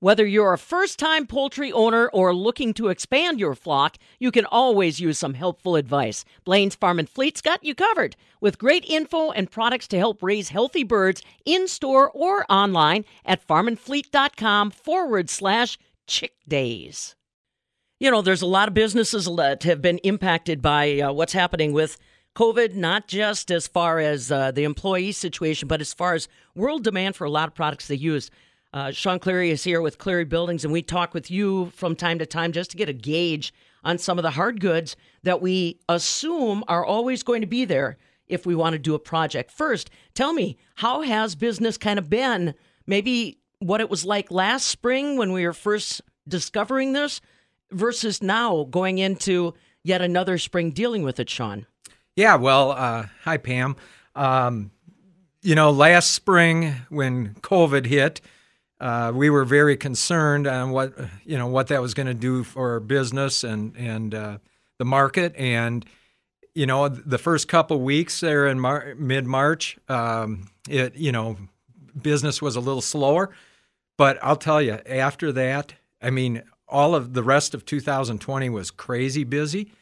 Whether you're a first time poultry owner or looking to expand your flock, you can always use some helpful advice. Blain's Farm and Fleet's got you covered with great info and products to help raise healthy birds in store or online at farmandfleet.com forward slash chick days. You know, there's a lot of businesses that have been impacted by uh, what's happening with COVID, not just as far as uh, the employee situation, but as far as world demand for a lot of products they use. Uh, Sean Cleary is here with Cleary Buildings, and we talk with you from time to time just to get a gauge on some of the hard goods that we assume are always going to be there if we want to do a project. First, tell me, how has business kind of been? Maybe what it was like last spring when we were first discovering this versus now going into yet another spring dealing with it, Sean. Yeah, well, uh, hi, Pam. Um, you know, last spring when COVID hit, uh, we were very concerned on what you know what that was going to do for business and and uh, the market. And you know, the first couple weeks there in Mar- mid March, um, it you know, business was a little slower. But I'll tell you, after that, I mean, all of the rest of 2020 was crazy busy,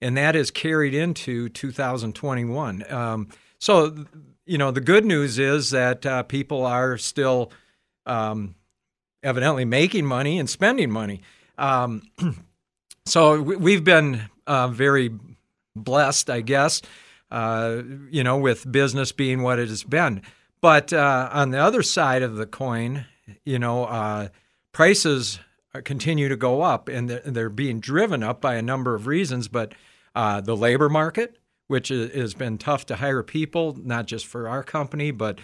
and that is carried into 2021. Um, so, you know, the good news is that uh, people are still um, evidently making money and spending money. Um, so we've been uh, very blessed, I guess, uh, you know, with business being what it has been. But uh, on the other side of the coin, you know, uh, prices continue to go up, and they're being driven up by a number of reasons. But uh, the labor market, which has been tough to hire people, not just for our company, but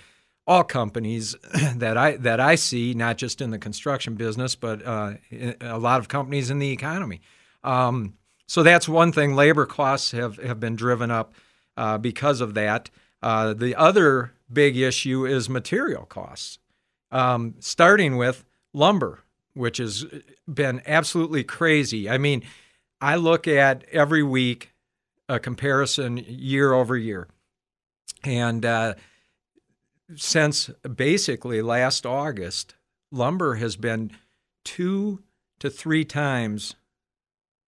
all companies that I that I see, not just in the construction business, but uh, a lot of companies in the economy. Um, so that's one thing. Labor costs have have been driven up uh, because of that. Uh, the other big issue is material costs, um, starting with lumber, which has been absolutely crazy. I mean, I look at every week a comparison year over year, and uh, since basically last August, lumber has been two to three times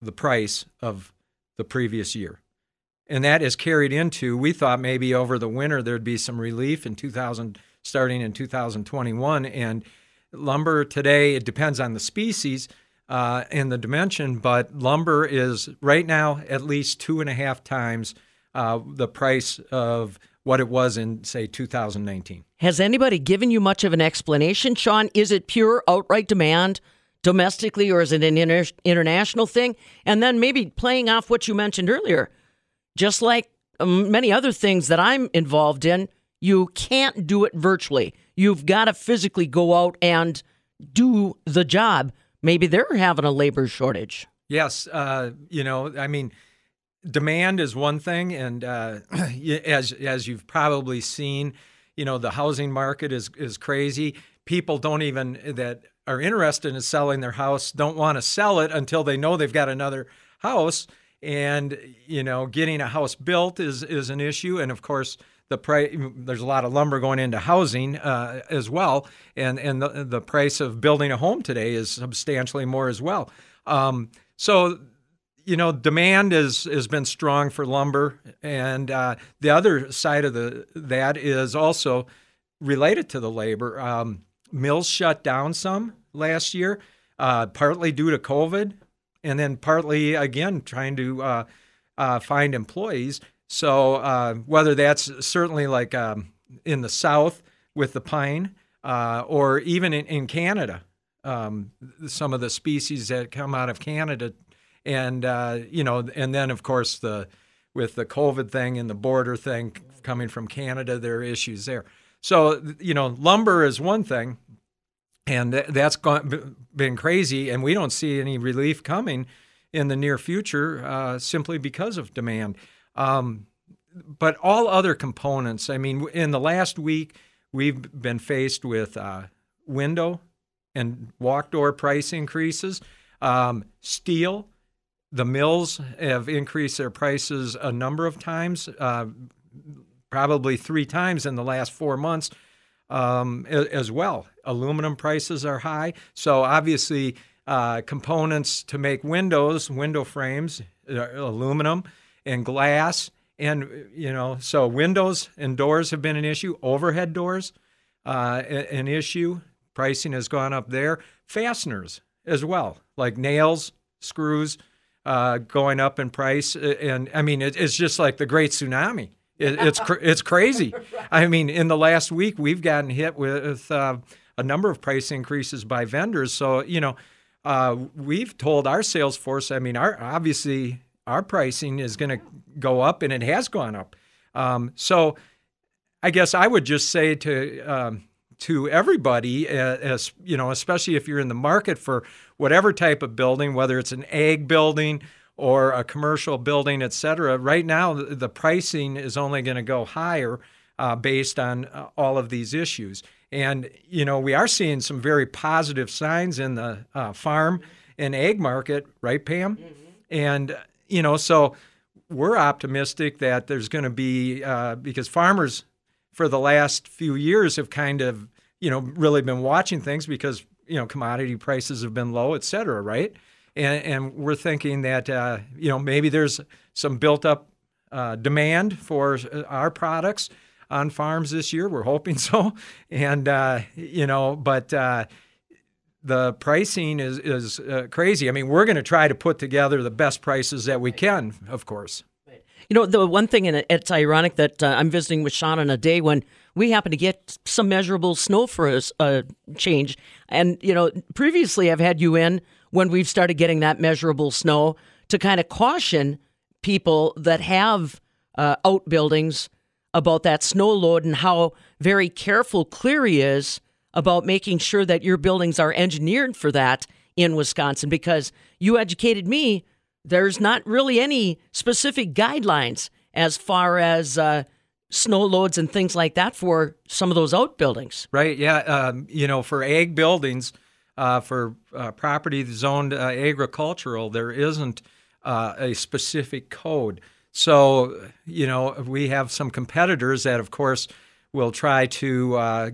the price of the previous year. And that is carried into, we thought maybe over the winter there'd be some relief in 2000, starting in 2021. And lumber today, it depends on the species uh, and the dimension, but lumber is right now at least two and a half times uh, the price of what it was in, say, 2019. Has anybody given you much of an explanation, Sean? Is it pure outright demand domestically, or is it an inter- international thing? And then maybe playing off what you mentioned earlier, just like um, many other things that I'm involved in, you can't do it virtually. You've got to physically go out and do the job. Maybe they're having a labor shortage. Yes. Uh, you know, I mean, demand is one thing, and uh, as as you've probably seen, you know the housing market is is crazy. People don't even that are interested in selling their house don't want to sell it until they know they've got another house, and you know getting a house built is is an issue, and of course. The price, there's a lot of lumber going into housing uh, as well, and and the, the price of building a home today is substantially more as well. Um, so you know, demand is has been strong for lumber, and uh, the other side of the that is also related to the labor. Um, mills shut down some last year, uh, partly due to COVID, and then partly again trying to uh, uh find employees. So uh, whether that's certainly like um, in the South with the pine, uh, or even in, in Canada, um, some of the species that come out of Canada and uh, you know, and then of course the with the COVID thing and the border thing coming from Canada, there are issues there. So you know, lumber is one thing, and that's gone, been crazy, and we don't see any relief coming in the near future uh, simply because of demand. Um, but all other components, I mean, in the last week, we've been faced with uh, window and walk door price increases, um, steel the mills have increased their prices a number of times, uh, probably three times in the last four months. um, as well. Aluminum prices are high, so obviously uh, components to make windows, window frames, uh, aluminum and glass, and you know, so windows and doors have been an issue. Overhead doors, uh, an issue. Pricing has gone up there. Fasteners as well, like nails, screws, uh, going up in price. And I mean, it, it's just like the great tsunami. It, it's cr- it's crazy. I mean, in the last week, we've gotten hit with uh, a number of price increases by vendors. So you know, uh, we've told our sales force. I mean, our obviously our pricing is going to go up, and it has gone up. Um, so, I guess I would just say to um, to everybody, uh, as you know, especially if you're in the market for whatever type of building, whether it's an ag building or a commercial building, et cetera. Right now, the pricing is only going to go higher uh, based on uh, all of these issues. And, you know, we are seeing some very positive signs in the uh, farm and ag market, right, Pam? Mm-hmm. And, you know, so we're optimistic that there's going to be, uh, because farmers for the last few years have kind of, you know, really been watching things because, you know, commodity prices have been low, et cetera, right? and, and we're thinking that uh, you know maybe there's some built up uh, demand for uh, our products on farms this year. We're hoping so, and uh, you know, but uh, the pricing is is uh, crazy. I mean, we're going to try to put together the best prices that we can, of course. You know, the one thing, and it's ironic that I'm visiting with Sean on a day when we happen to get some measurable snow for a uh, change. And, you know, previously I've had you in when we've started getting that measurable snow to kind of caution people that have uh, outbuildings about that snow load and how very careful Cleary is about making sure that your buildings are engineered for that in Wisconsin because you educated me there's not really any specific guidelines as far as uh, snow loads and things like that for some of those outbuildings. Right. Yeah. Um, you know, for ag buildings, uh, for uh, property zoned uh, agricultural, there isn't uh, a specific code. So, you know, we have some competitors that, of course, will try to, uh,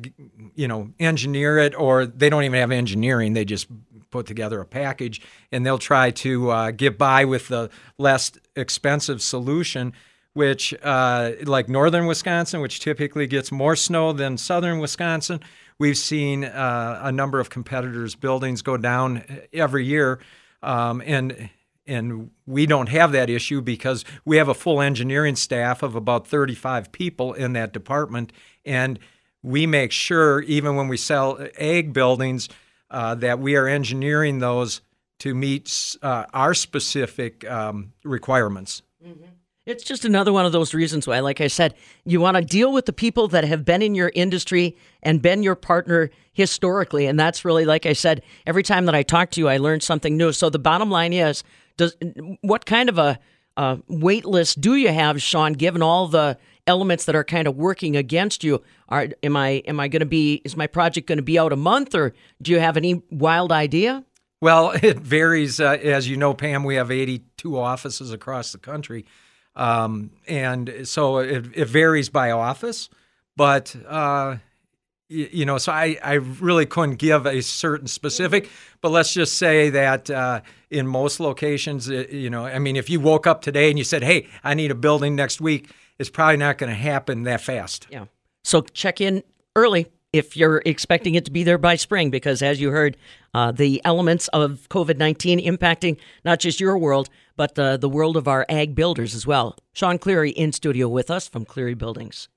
you know, engineer it, or they don't even have engineering. They just put together a package and they'll try to uh, get by with the less expensive solution which, uh, like northern Wisconsin, which typically gets more snow than southern Wisconsin, we've seen uh, a number of competitors' buildings go down every year. Um, and and we don't have that issue because we have a full engineering staff of about 35 people in that department, and we make sure even when we sell ag buildings uh, that we are engineering those to meet uh, our specific um, requirements. Mm-hmm. It's just another one of those reasons why, like I said, you want to deal with the people that have been in your industry and been your partner historically. And that's really, like I said, every time that I talk to you, I learn something new. So the bottom line is, does what kind of a, a wait list do you have, Sean? Given all the elements that are kind of working against you, are am I am I going to be is my project going to be out a month, or do you have any wild idea? Well, it varies. Uh, as you know, Pam, we have 82 offices across the country. Um, and so it, it, varies by office, but uh, you, you, know, so I, I really couldn't give a certain specific, but let's just say that uh, in most locations, it, you know, I mean, if you woke up today and you said, "Hey, I need a building next week," it's probably not going to happen that fast. Yeah. So check in early if you're expecting it to be there by spring, because as you heard, uh, the elements of COVID 19 impacting not just your world, but uh, the world of our ag builders as well. Sean Cleary in studio with us from Cleary Buildings.